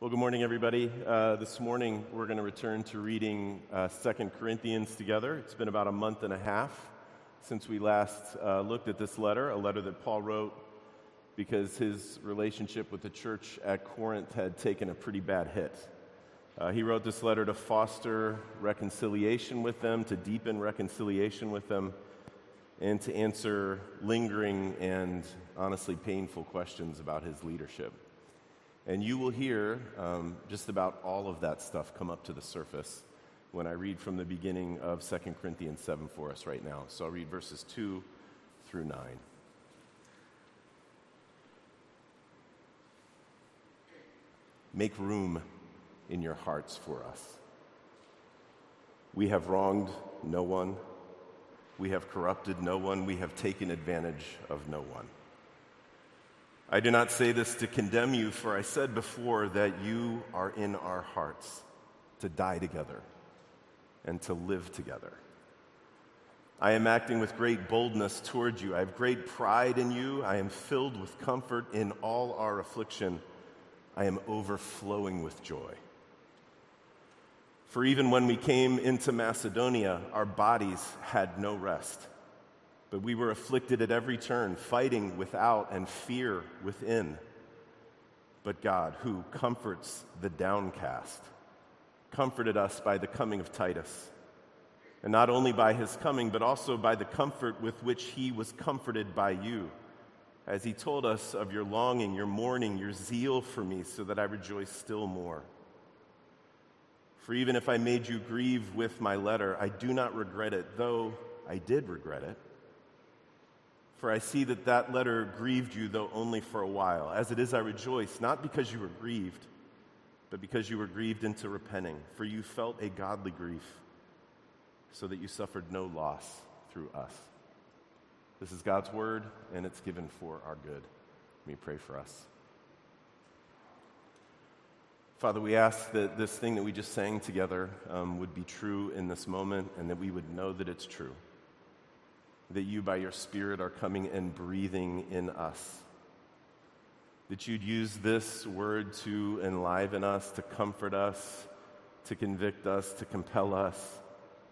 Well, good morning, everybody. Uh, this morning, we're going to return to reading uh, 2 Corinthians together. It's been about a month and a half since we last uh, looked at this letter, a letter that Paul wrote because his relationship with the church at Corinth had taken a pretty bad hit. Uh, he wrote this letter to foster reconciliation with them, to deepen reconciliation with them, and to answer lingering and honestly painful questions about his leadership. And you will hear um, just about all of that stuff come up to the surface when I read from the beginning of 2 Corinthians 7 for us right now. So I'll read verses 2 through 9. Make room in your hearts for us. We have wronged no one. We have corrupted no one. We have taken advantage of no one. I do not say this to condemn you, for I said before that you are in our hearts to die together and to live together. I am acting with great boldness toward you. I have great pride in you. I am filled with comfort in all our affliction. I am overflowing with joy. For even when we came into Macedonia, our bodies had no rest. But we were afflicted at every turn, fighting without and fear within. But God, who comforts the downcast, comforted us by the coming of Titus. And not only by his coming, but also by the comfort with which he was comforted by you, as he told us of your longing, your mourning, your zeal for me, so that I rejoice still more. For even if I made you grieve with my letter, I do not regret it, though I did regret it. For I see that that letter grieved you, though only for a while. As it is, I rejoice, not because you were grieved, but because you were grieved into repenting. For you felt a godly grief, so that you suffered no loss through us. This is God's word, and it's given for our good. Let me pray for us. Father, we ask that this thing that we just sang together um, would be true in this moment, and that we would know that it's true that you, by your Spirit, are coming and breathing in us. That you'd use this word to enliven us, to comfort us, to convict us, to compel us,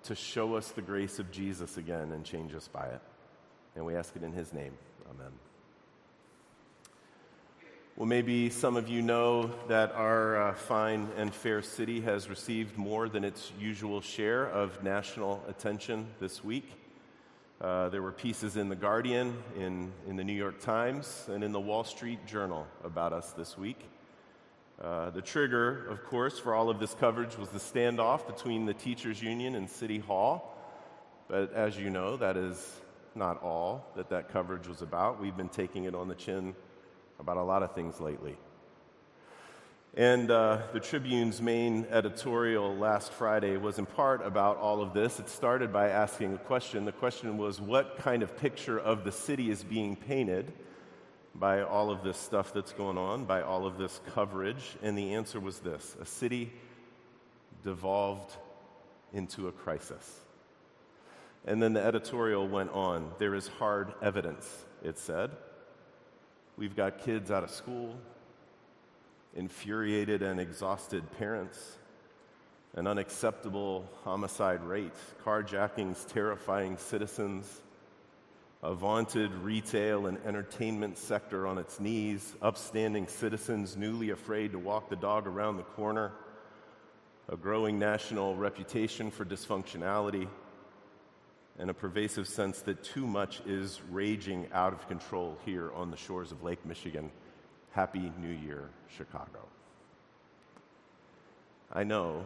to show us the grace of Jesus again and change us by it. And we ask it in his name. Amen. Well, maybe some of you know that our uh, fine and fair city has received more than its usual share of national attention this week. Uh, there were pieces in The Guardian, in, in the New York Times, and in the Wall Street Journal about us this week. Uh, the trigger, of course, for all of this coverage was the standoff between the teachers' union and City Hall. But as you know, that is not all that that coverage was about. We've been taking it on the chin about a lot of things lately. And uh, the Tribune's main editorial last Friday was in part about all of this. It started by asking a question. The question was what kind of picture of the city is being painted by all of this stuff that's going on, by all of this coverage? And the answer was this a city devolved into a crisis. And then the editorial went on. There is hard evidence, it said. We've got kids out of school, infuriated and exhausted parents, an unacceptable homicide rate, carjackings terrifying citizens, a vaunted retail and entertainment sector on its knees, upstanding citizens newly afraid to walk the dog around the corner, a growing national reputation for dysfunctionality, and a pervasive sense that too much is raging out of control here on the shores of Lake Michigan. Happy New Year, Chicago. I know,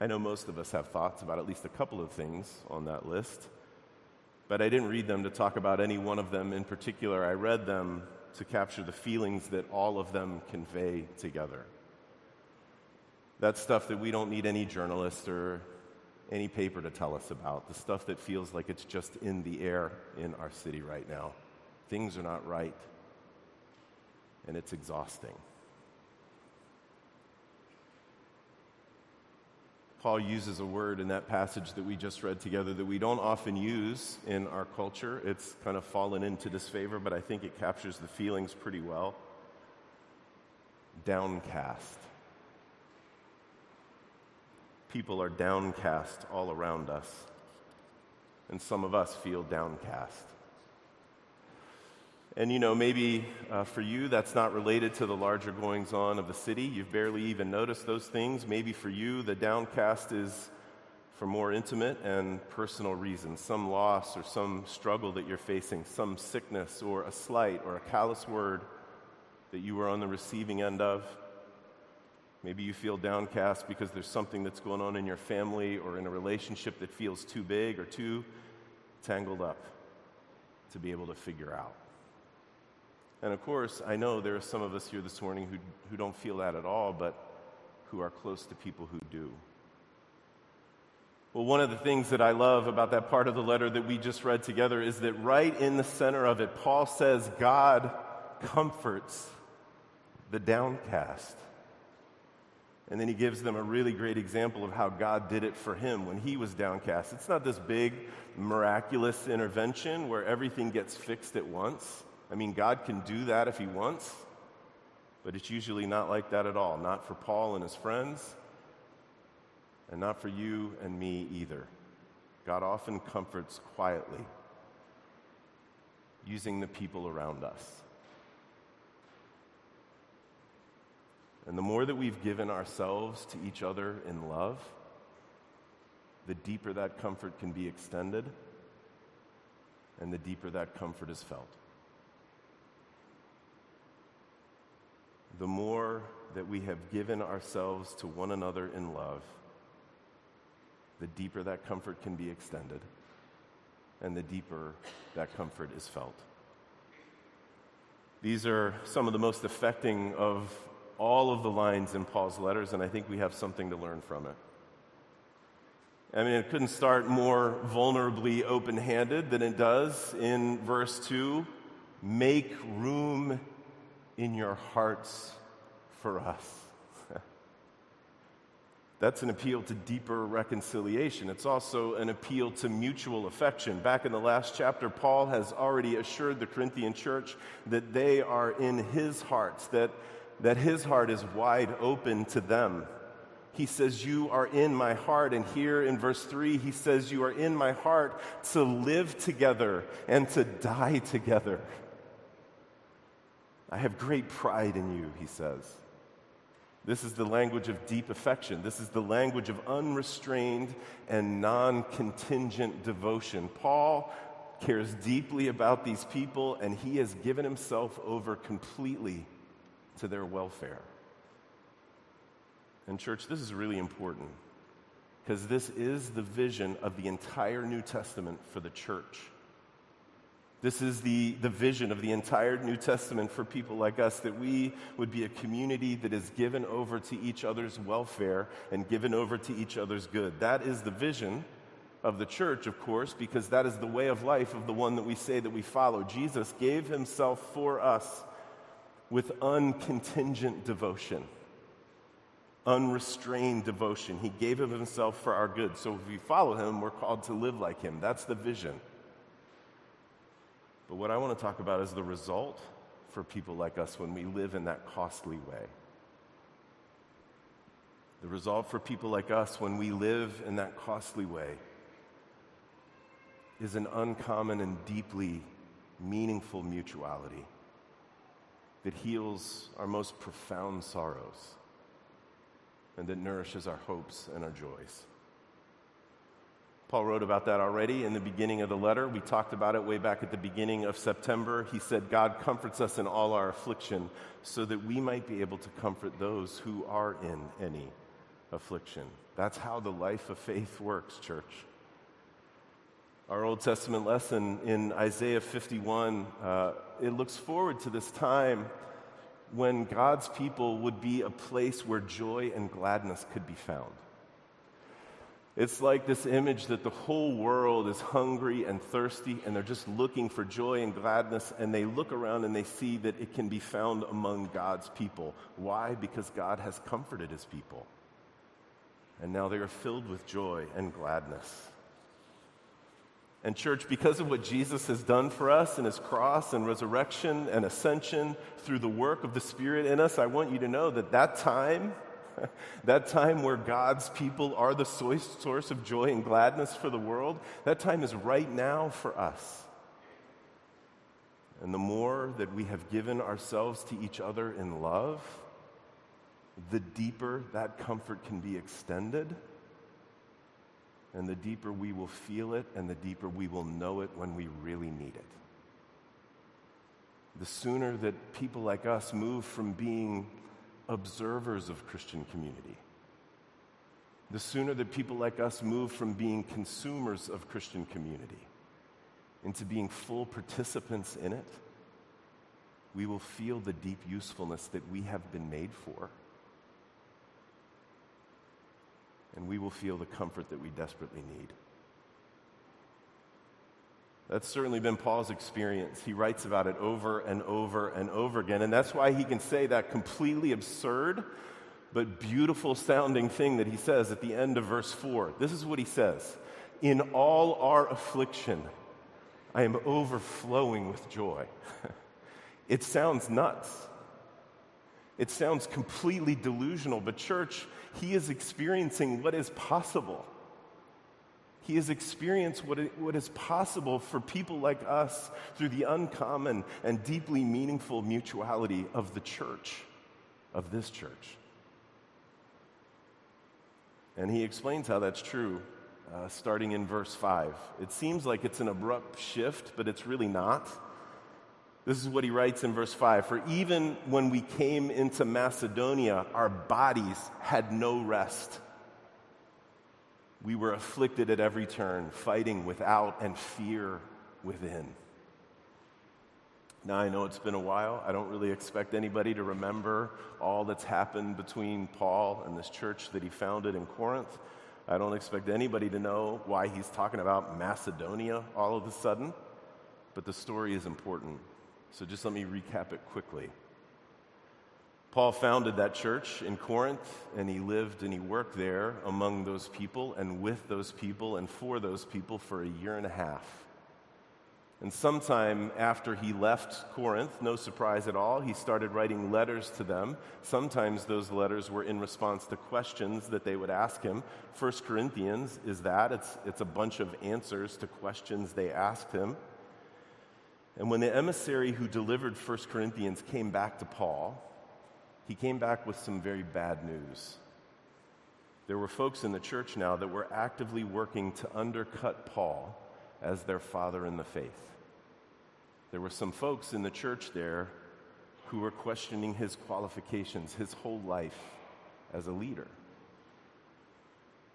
I know most of us have thoughts about at least a couple of things on that list, but I didn't read them to talk about any one of them in particular. I read them to capture the feelings that all of them convey together. That stuff that we don't need any journalist or any paper to tell us about, the stuff that feels like it's just in the air in our city right now. Things are not right and it's exhausting. Paul uses a word in that passage that we just read together that we don't often use in our culture. It's kind of fallen into disfavor, but I think it captures the feelings pretty well. downcast. People are downcast all around us, and some of us feel downcast. And you know, maybe uh, for you that's not related to the larger goings on of the city. You've barely even noticed those things. Maybe for you, the downcast is for more intimate and personal reasons some loss or some struggle that you're facing, some sickness or a slight or a callous word that you were on the receiving end of. Maybe you feel downcast because there's something that's going on in your family or in a relationship that feels too big or too tangled up to be able to figure out. And of course, I know there are some of us here this morning who, who don't feel that at all, but who are close to people who do. Well, one of the things that I love about that part of the letter that we just read together is that right in the center of it, Paul says, God comforts the downcast. And then he gives them a really great example of how God did it for him when he was downcast. It's not this big, miraculous intervention where everything gets fixed at once. I mean, God can do that if he wants, but it's usually not like that at all. Not for Paul and his friends, and not for you and me either. God often comforts quietly, using the people around us. And the more that we've given ourselves to each other in love, the deeper that comfort can be extended, and the deeper that comfort is felt. The more that we have given ourselves to one another in love, the deeper that comfort can be extended, and the deeper that comfort is felt. These are some of the most affecting of all of the lines in Paul's letters, and I think we have something to learn from it. I mean, it couldn't start more vulnerably open handed than it does in verse 2 make room in your hearts for us. That's an appeal to deeper reconciliation. It's also an appeal to mutual affection. Back in the last chapter, Paul has already assured the Corinthian church that they are in his hearts, that, that his heart is wide open to them. He says, You are in my heart. And here in verse 3, he says, You are in my heart to live together and to die together. I have great pride in you, he says. This is the language of deep affection. This is the language of unrestrained and non contingent devotion. Paul cares deeply about these people, and he has given himself over completely to their welfare. And, church, this is really important because this is the vision of the entire New Testament for the church. This is the, the vision of the entire New Testament for people like us that we would be a community that is given over to each other's welfare and given over to each other's good. That is the vision of the church, of course, because that is the way of life of the one that we say that we follow. Jesus gave himself for us with uncontingent devotion, unrestrained devotion. He gave of himself for our good. So if we follow him, we're called to live like him. That's the vision. But what I want to talk about is the result for people like us when we live in that costly way. The result for people like us when we live in that costly way is an uncommon and deeply meaningful mutuality that heals our most profound sorrows and that nourishes our hopes and our joys. Paul wrote about that already in the beginning of the letter. We talked about it way back at the beginning of September. He said, God comforts us in all our affliction so that we might be able to comfort those who are in any affliction. That's how the life of faith works, church. Our Old Testament lesson in Isaiah 51, uh, it looks forward to this time when God's people would be a place where joy and gladness could be found. It's like this image that the whole world is hungry and thirsty and they're just looking for joy and gladness, and they look around and they see that it can be found among God's people. Why? Because God has comforted his people. And now they are filled with joy and gladness. And, church, because of what Jesus has done for us in his cross and resurrection and ascension through the work of the Spirit in us, I want you to know that that time, that time where God's people are the source of joy and gladness for the world, that time is right now for us. And the more that we have given ourselves to each other in love, the deeper that comfort can be extended and the deeper we will feel it, and the deeper we will know it when we really need it. The sooner that people like us move from being observers of Christian community, the sooner that people like us move from being consumers of Christian community into being full participants in it, we will feel the deep usefulness that we have been made for. and we will feel the comfort that we desperately need. That's certainly been Paul's experience. He writes about it over and over and over again. And that's why he can say that completely absurd but beautiful sounding thing that he says at the end of verse 4. This is what he says In all our affliction, I am overflowing with joy. it sounds nuts. It sounds completely delusional, but church, he is experiencing what is possible. He has experienced what, it, what is possible for people like us through the uncommon and deeply meaningful mutuality of the church, of this church. And he explains how that's true, uh, starting in verse 5. It seems like it's an abrupt shift, but it's really not. This is what he writes in verse 5 For even when we came into Macedonia, our bodies had no rest. We were afflicted at every turn, fighting without and fear within. Now, I know it's been a while. I don't really expect anybody to remember all that's happened between Paul and this church that he founded in Corinth. I don't expect anybody to know why he's talking about Macedonia all of a sudden, but the story is important. So just let me recap it quickly. Paul founded that church in Corinth, and he lived and he worked there among those people and with those people and for those people for a year and a half. And sometime after he left Corinth, no surprise at all, he started writing letters to them. Sometimes those letters were in response to questions that they would ask him. First Corinthians is that it's, it's a bunch of answers to questions they asked him. And when the emissary who delivered 1 Corinthians came back to Paul, he came back with some very bad news. There were folks in the church now that were actively working to undercut Paul as their father in the faith. There were some folks in the church there who were questioning his qualifications, his whole life as a leader.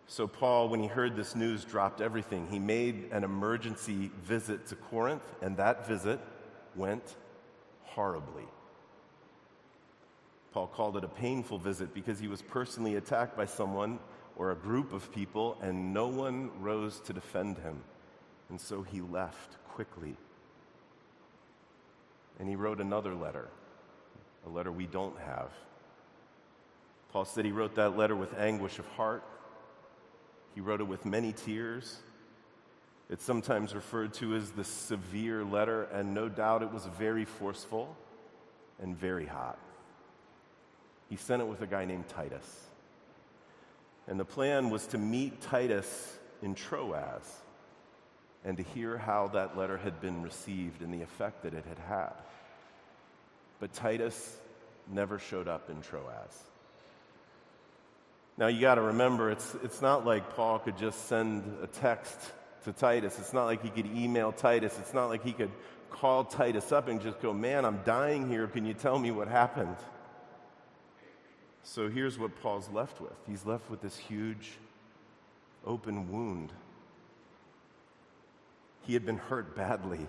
So, Paul, when he heard this news, dropped everything. He made an emergency visit to Corinth, and that visit went horribly. Paul called it a painful visit because he was personally attacked by someone or a group of people, and no one rose to defend him. And so he left quickly. And he wrote another letter, a letter we don't have. Paul said he wrote that letter with anguish of heart he wrote it with many tears. It's sometimes referred to as the severe letter, and no doubt it was very forceful and very hot. He sent it with a guy named Titus. And the plan was to meet Titus in Troas and to hear how that letter had been received and the effect that it had had. But Titus never showed up in Troas. Now, you got to remember, it's, it's not like Paul could just send a text to Titus. It's not like he could email Titus. It's not like he could call Titus up and just go, Man, I'm dying here. Can you tell me what happened? So here's what Paul's left with he's left with this huge open wound. He had been hurt badly.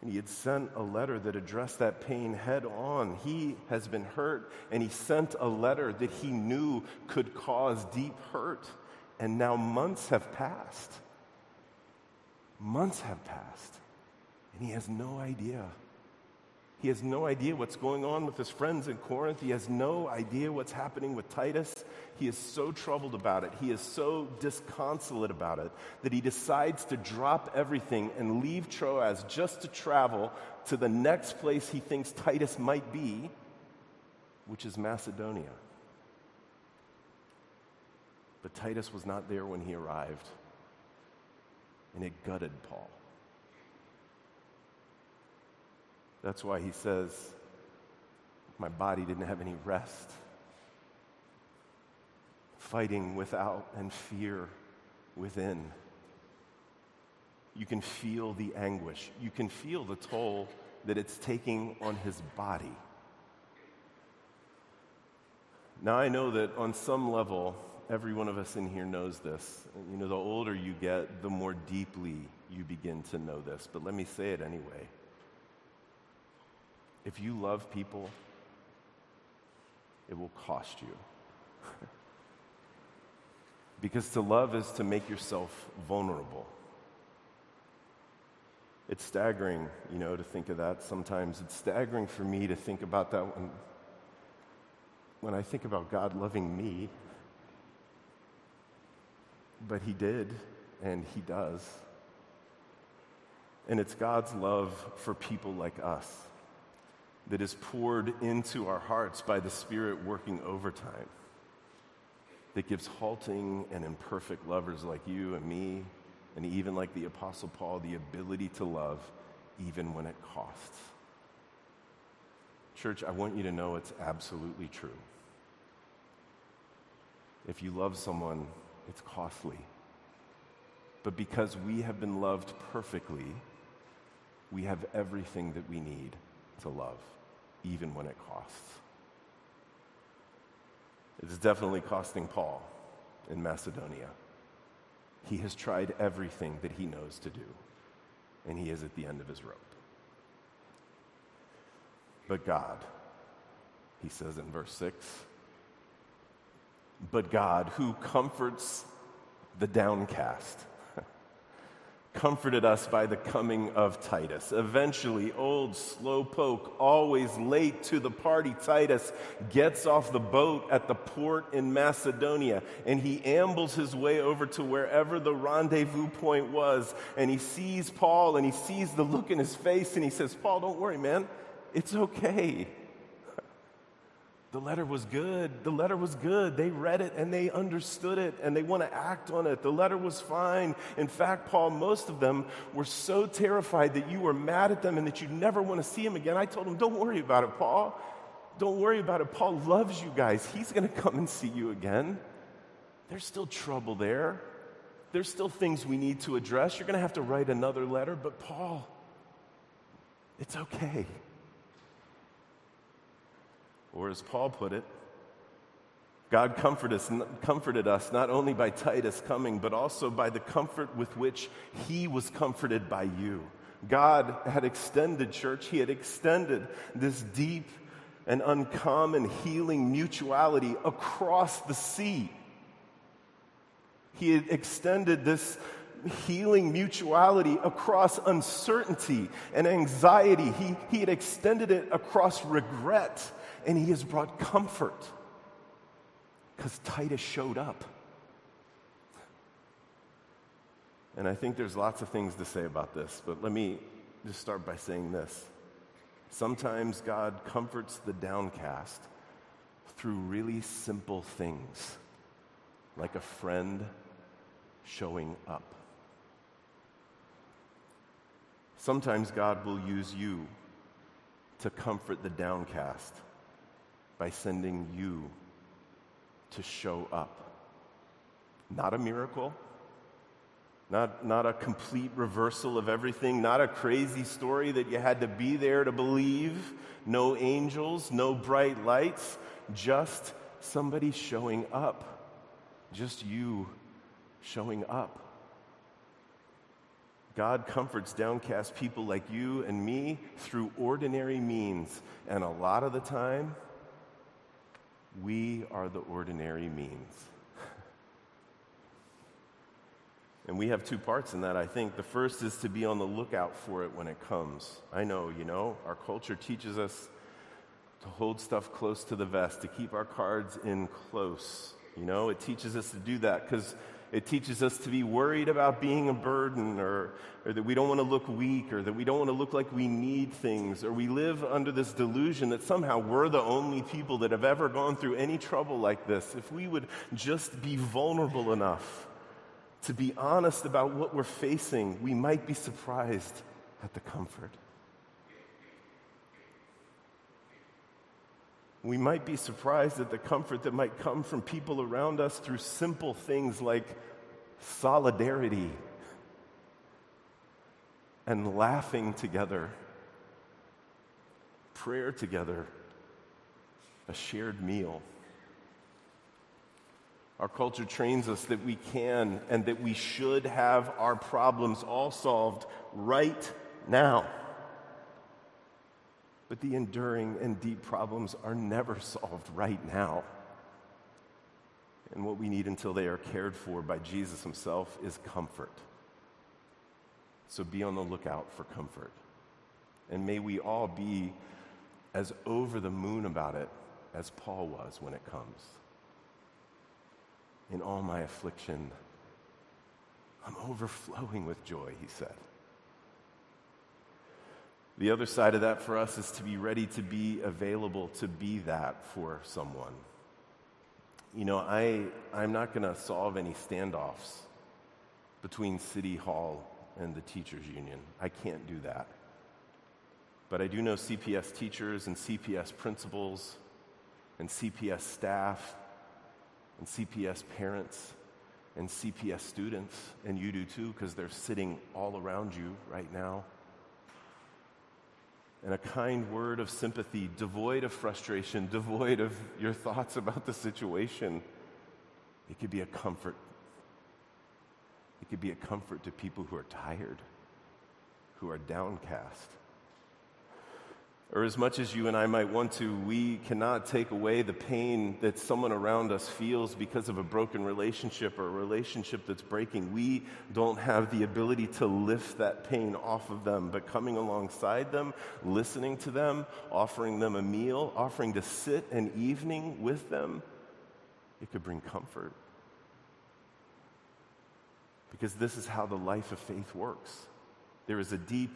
And he had sent a letter that addressed that pain head on. He has been hurt, and he sent a letter that he knew could cause deep hurt. And now months have passed. Months have passed, and he has no idea. He has no idea what's going on with his friends in Corinth. He has no idea what's happening with Titus. He is so troubled about it. He is so disconsolate about it that he decides to drop everything and leave Troas just to travel to the next place he thinks Titus might be, which is Macedonia. But Titus was not there when he arrived, and it gutted Paul. That's why he says, My body didn't have any rest. Fighting without and fear within. You can feel the anguish. You can feel the toll that it's taking on his body. Now, I know that on some level, every one of us in here knows this. You know, the older you get, the more deeply you begin to know this. But let me say it anyway. If you love people, it will cost you. because to love is to make yourself vulnerable. It's staggering, you know, to think of that sometimes. It's staggering for me to think about that when, when I think about God loving me. But He did, and He does. And it's God's love for people like us that is poured into our hearts by the Spirit working overtime, that gives halting and imperfect lovers like you and me, and even like the Apostle Paul, the ability to love even when it costs. Church, I want you to know it's absolutely true. If you love someone, it's costly. But because we have been loved perfectly, we have everything that we need to love, even when it costs. It's definitely costing Paul in Macedonia. He has tried everything that he knows to do, and he is at the end of his rope. But God, he says in verse 6, but God who comforts the downcast comforted us by the coming of Titus. Eventually, old slowpoke, always late to the party, Titus gets off the boat at the port in Macedonia and he ambles his way over to wherever the rendezvous point was. And he sees Paul and he sees the look in his face and he says, Paul, don't worry, man. It's okay. The letter was good. The letter was good. They read it and they understood it and they want to act on it. The letter was fine. In fact, Paul, most of them were so terrified that you were mad at them and that you'd never want to see them again. I told them, don't worry about it, Paul. Don't worry about it. Paul loves you guys. He's going to come and see you again. There's still trouble there. There's still things we need to address. You're going to have to write another letter, but Paul, it's okay. Or as Paul put it, God comforted us, comforted us not only by Titus coming, but also by the comfort with which he was comforted by you. God had extended, church, he had extended this deep and uncommon healing mutuality across the sea. He had extended this healing mutuality across uncertainty and anxiety. He, he had extended it across regret and he has brought comfort because Titus showed up. And I think there's lots of things to say about this, but let me just start by saying this. Sometimes God comforts the downcast through really simple things, like a friend showing up. Sometimes God will use you to comfort the downcast by sending you to show up. Not a miracle, not, not a complete reversal of everything, not a crazy story that you had to be there to believe, no angels, no bright lights, just somebody showing up, just you showing up. God comforts downcast people like you and me through ordinary means, and a lot of the time, we are the ordinary means. And we have two parts in that, I think. The first is to be on the lookout for it when it comes. I know, you know, our culture teaches us to hold stuff close to the vest, to keep our cards in close. You know, it teaches us to do that because it teaches us to be worried about being a burden or, or that we don't want to look weak or that we don't want to look like we need things or we live under this delusion that somehow we're the only people that have ever gone through any trouble like this. If we would just be vulnerable enough to be honest about what we're facing, we might be surprised at the comfort. We might be surprised at the comfort that might come from people around us through simple things like solidarity and laughing together, prayer together, a shared meal. Our culture trains us that we can and that we should have our problems all solved right now. But the enduring and deep problems are never solved right now. And what we need until they are cared for by Jesus Himself is comfort. So be on the lookout for comfort. And may we all be as over the moon about it as Paul was when it comes in all my affliction. I'm overflowing with joy, he said. The other side of that for us is to be ready to be available to be that for someone. You know, I, I'm not going to solve any standoffs between City Hall and the teachers' union. I can't do that. But I do know CPS teachers and CPS principals and CPS staff and CPS parents and CPS students, and you do too, because they're sitting all around you right now. And a kind word of sympathy, devoid of frustration, devoid of your thoughts about the situation, it could be a comfort. It could be a comfort to people who are tired, who are downcast or as much as you and I might want to, we cannot take away the pain that someone around us feels because of a broken relationship or a relationship that's breaking. We don't have the ability to lift that pain off of them, but coming alongside them, listening to them, offering them a meal, offering to sit an evening with them, it could bring comfort. Because this is how the life of faith works. There is a deep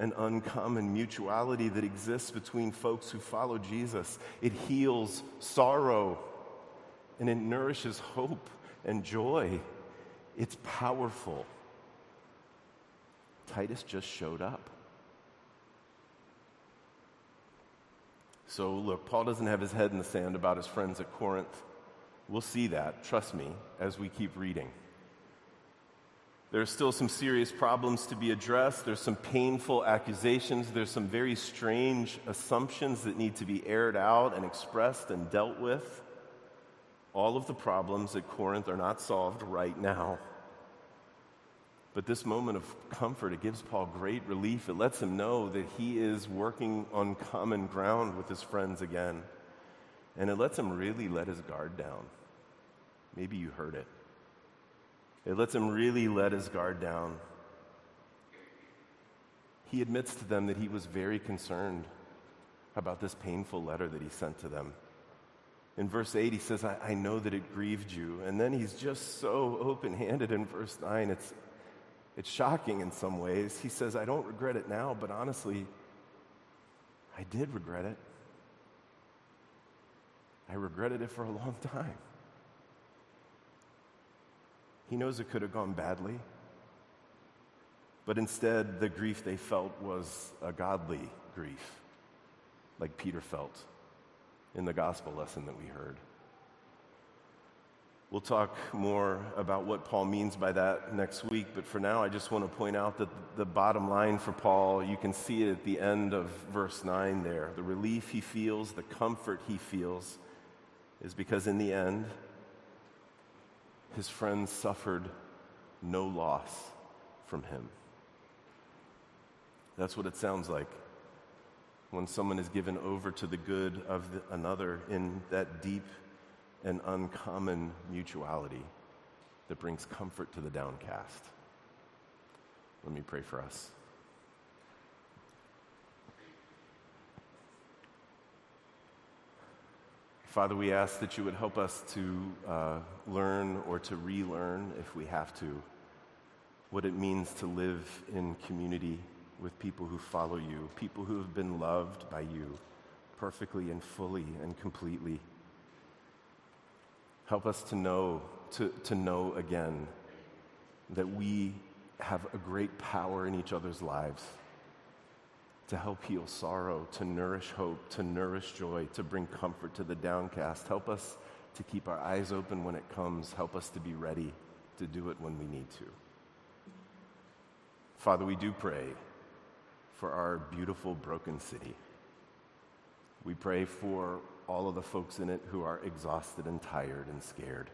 an uncommon mutuality that exists between folks who follow Jesus. It heals sorrow and it nourishes hope and joy. It's powerful. Titus just showed up. So, look, Paul doesn't have his head in the sand about his friends at Corinth. We'll see that, trust me, as we keep reading. There are still some serious problems to be addressed. There's some painful accusations. There's some very strange assumptions that need to be aired out and expressed and dealt with. All of the problems at Corinth are not solved right now. But this moment of comfort, it gives Paul great relief. It lets him know that he is working on common ground with his friends again. And it lets him really let his guard down. Maybe you heard it. It lets him really let his guard down. He admits to them that he was very concerned about this painful letter that he sent to them. In verse 8, he says, I, I know that it grieved you. And then he's just so open handed in verse 9. It's, it's shocking in some ways. He says, I don't regret it now, but honestly, I did regret it. I regretted it for a long time. He knows it could have gone badly. But instead, the grief they felt was a godly grief, like Peter felt in the gospel lesson that we heard. We'll talk more about what Paul means by that next week, but for now, I just want to point out that the bottom line for Paul, you can see it at the end of verse 9 there. The relief he feels, the comfort he feels, is because in the end, his friends suffered no loss from him. That's what it sounds like when someone is given over to the good of the, another in that deep and uncommon mutuality. that brings comfort to the downcast. Let me pray for us. Father, we ask that you would help us to uh, learn or to relearn, if we have to, what it means to live in community with people who follow you, people who have been loved by you perfectly and fully and completely. Help us to know, to, to know again that we have a great power in each other's lives to help heal sorrow, to nourish hope, to nourish joy, to bring comfort to the downcast. Help us to keep our eyes open when it comes. Help us to be ready to do it when we need to. Father, we do pray for our beautiful, broken city. We pray for all of the folks in it who are exhausted and tired and scared,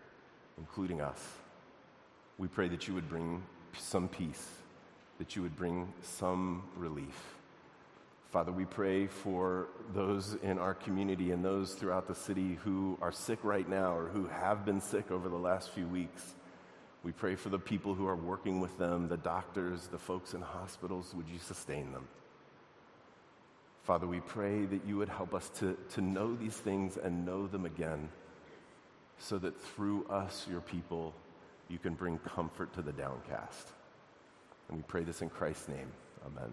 including us. We pray that you would bring some peace, that you would bring some relief Father, we pray for those in our community and those throughout the city who are sick right now or who have been sick over the last few weeks. We pray for the people who are working with them, the doctors, the folks in hospitals. Would you sustain them? Father, we pray that you would help us to, to know these things and know them again so that through us, your people, you can bring comfort to the downcast. And we pray this in Christ's name. Amen.